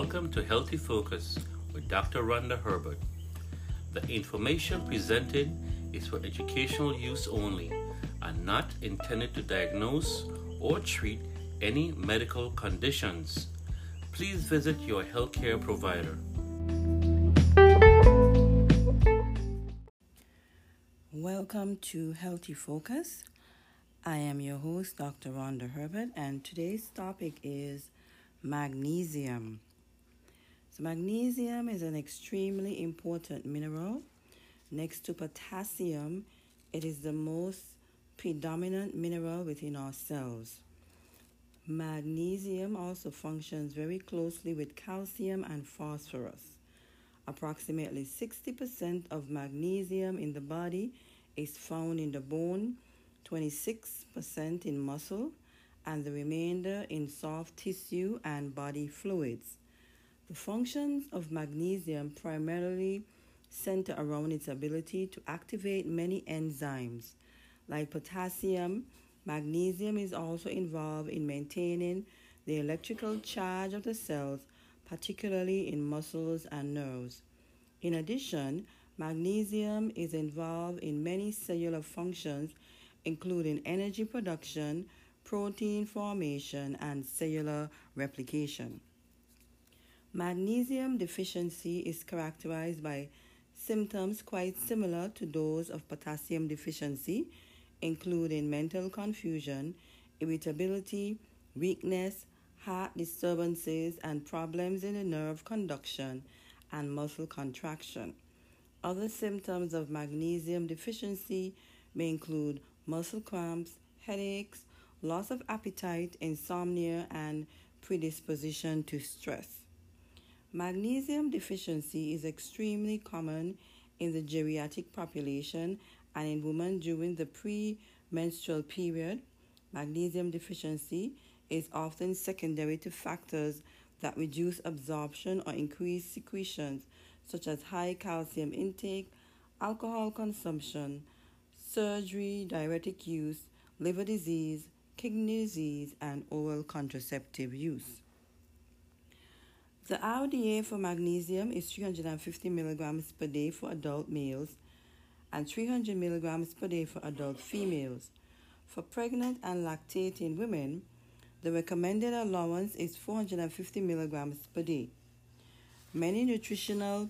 Welcome to Healthy Focus with Dr. Rhonda Herbert. The information presented is for educational use only and not intended to diagnose or treat any medical conditions. Please visit your healthcare provider. Welcome to Healthy Focus. I am your host, Dr. Rhonda Herbert, and today's topic is magnesium. So, magnesium is an extremely important mineral. Next to potassium, it is the most predominant mineral within our cells. Magnesium also functions very closely with calcium and phosphorus. Approximately 60% of magnesium in the body is found in the bone, 26% in muscle, and the remainder in soft tissue and body fluids. The functions of magnesium primarily center around its ability to activate many enzymes. Like potassium, magnesium is also involved in maintaining the electrical charge of the cells particularly in muscles and nerves. In addition, magnesium is involved in many cellular functions, including energy production, protein formation, and cellular replication. Magnesium deficiency is characterized by symptoms quite similar to those of potassium deficiency, including mental confusion, irritability, weakness, heart disturbances, and problems in the nerve conduction and muscle contraction. Other symptoms of magnesium deficiency may include muscle cramps, headaches, loss of appetite, insomnia, and predisposition to stress. Magnesium deficiency is extremely common in the geriatric population and in women during the premenstrual period. Magnesium deficiency is often secondary to factors that reduce absorption or increase secretions, such as high calcium intake, alcohol consumption, surgery, diuretic use, liver disease, kidney disease, and oral contraceptive use. The RDA for magnesium is 350 milligrams per day for adult males and 300 milligrams per day for adult females. For pregnant and lactating women, the recommended allowance is 450 milligrams per day. Many nutritional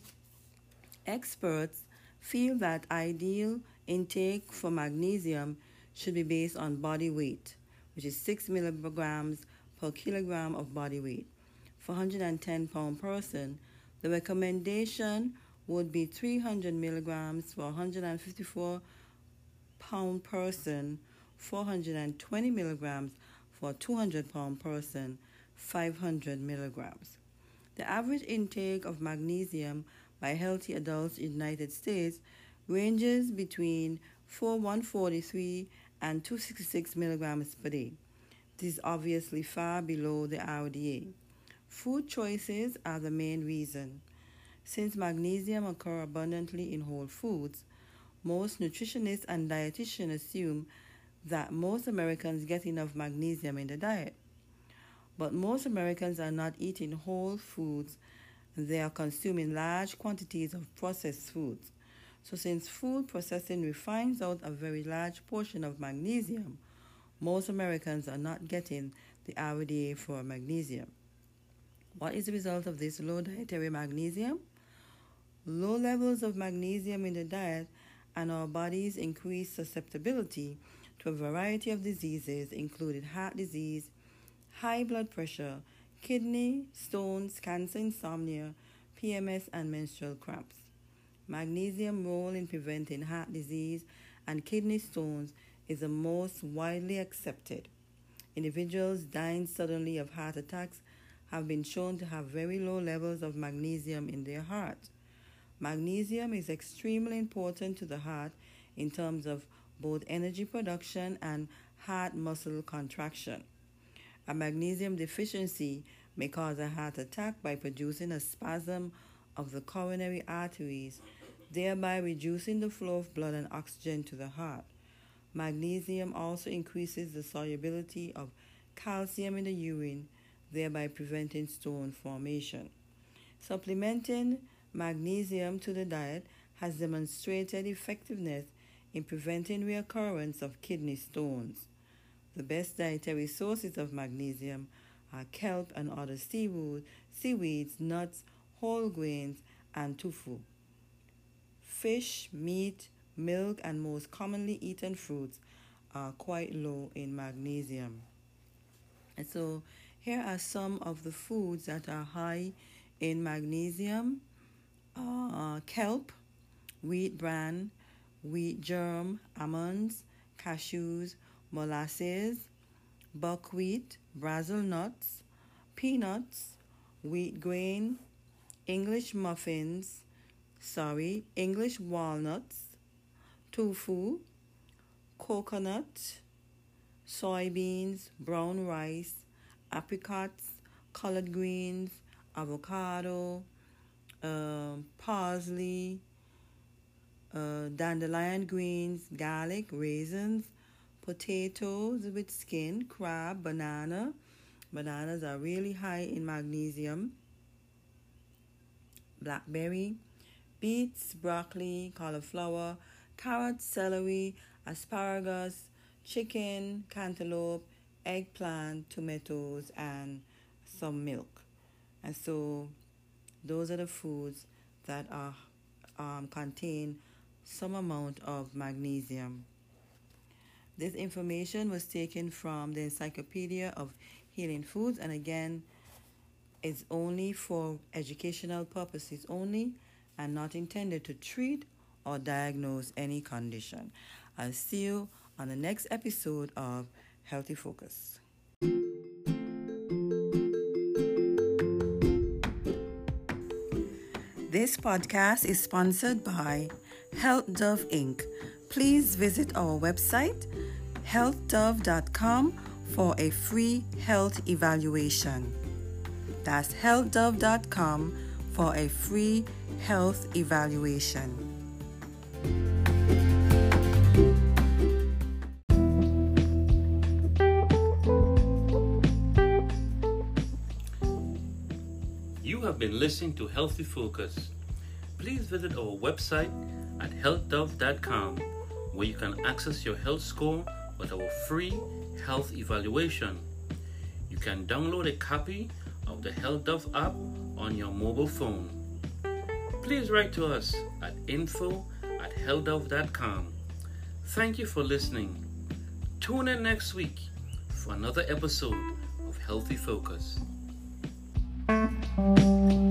experts feel that ideal intake for magnesium should be based on body weight, which is 6 milligrams per kilogram of body weight. For 110 pound person, the recommendation would be 300 milligrams for 154 pound person, 420 milligrams for 200 pound person, 500 milligrams. The average intake of magnesium by healthy adults in the United States ranges between 4143 and 266 milligrams per day. This is obviously far below the RDA. Food choices are the main reason. Since magnesium occurs abundantly in whole foods, most nutritionists and dietitians assume that most Americans get enough magnesium in the diet. But most Americans are not eating whole foods, they are consuming large quantities of processed foods. So, since food processing refines out a very large portion of magnesium, most Americans are not getting the RDA for magnesium. What is the result of this low dietary magnesium? Low levels of magnesium in the diet and our body's increased susceptibility to a variety of diseases, including heart disease, high blood pressure, kidney, stones, cancer, insomnia, PMS, and menstrual cramps. Magnesium role in preventing heart disease and kidney stones is the most widely accepted. Individuals dying suddenly of heart attacks have been shown to have very low levels of magnesium in their heart. Magnesium is extremely important to the heart in terms of both energy production and heart muscle contraction. A magnesium deficiency may cause a heart attack by producing a spasm of the coronary arteries, thereby reducing the flow of blood and oxygen to the heart. Magnesium also increases the solubility of calcium in the urine, thereby preventing stone formation. Supplementing magnesium to the diet has demonstrated effectiveness in preventing reoccurrence of kidney stones. The best dietary sources of magnesium are kelp and other seaweed, seaweeds, nuts, whole grains, and tofu. Fish, meat, milk, and most commonly eaten fruits are quite low in magnesium. And so, here are some of the foods that are high in magnesium. Uh, kelp, wheat bran, wheat germ, almonds, cashews, molasses, buckwheat, Brazil nuts, peanuts, wheat grain, English muffins, sorry, English walnuts, tofu, coconut, soybeans, brown rice, apricots, collard greens, avocado, uh, parsley, uh, dandelion greens, garlic, raisins, potatoes with skin, crab, banana. Bananas are really high in magnesium. Blackberry, beets, broccoli, cauliflower, carrots, celery, asparagus, chicken, cantaloupe, eggplant, tomatoes, and some milk. And so those are the foods that are um, contain some amount of magnesium. This information was taken from the Encyclopedia of Healing Foods and again it's only for educational purposes only and not intended to treat or diagnose any condition. I'll see you on the next episode of Healthy Focus. This podcast is sponsored by Health Dove Inc. Please visit our website healthdove.com for a free health evaluation. That's healthdove.com for a free health evaluation. Been listening to Healthy Focus. Please visit our website at healthdove.com where you can access your health score with our free health evaluation. You can download a copy of the Health Dove app on your mobile phone. Please write to us at info at healthdove.com. Thank you for listening. Tune in next week for another episode of Healthy Focus. Thank you.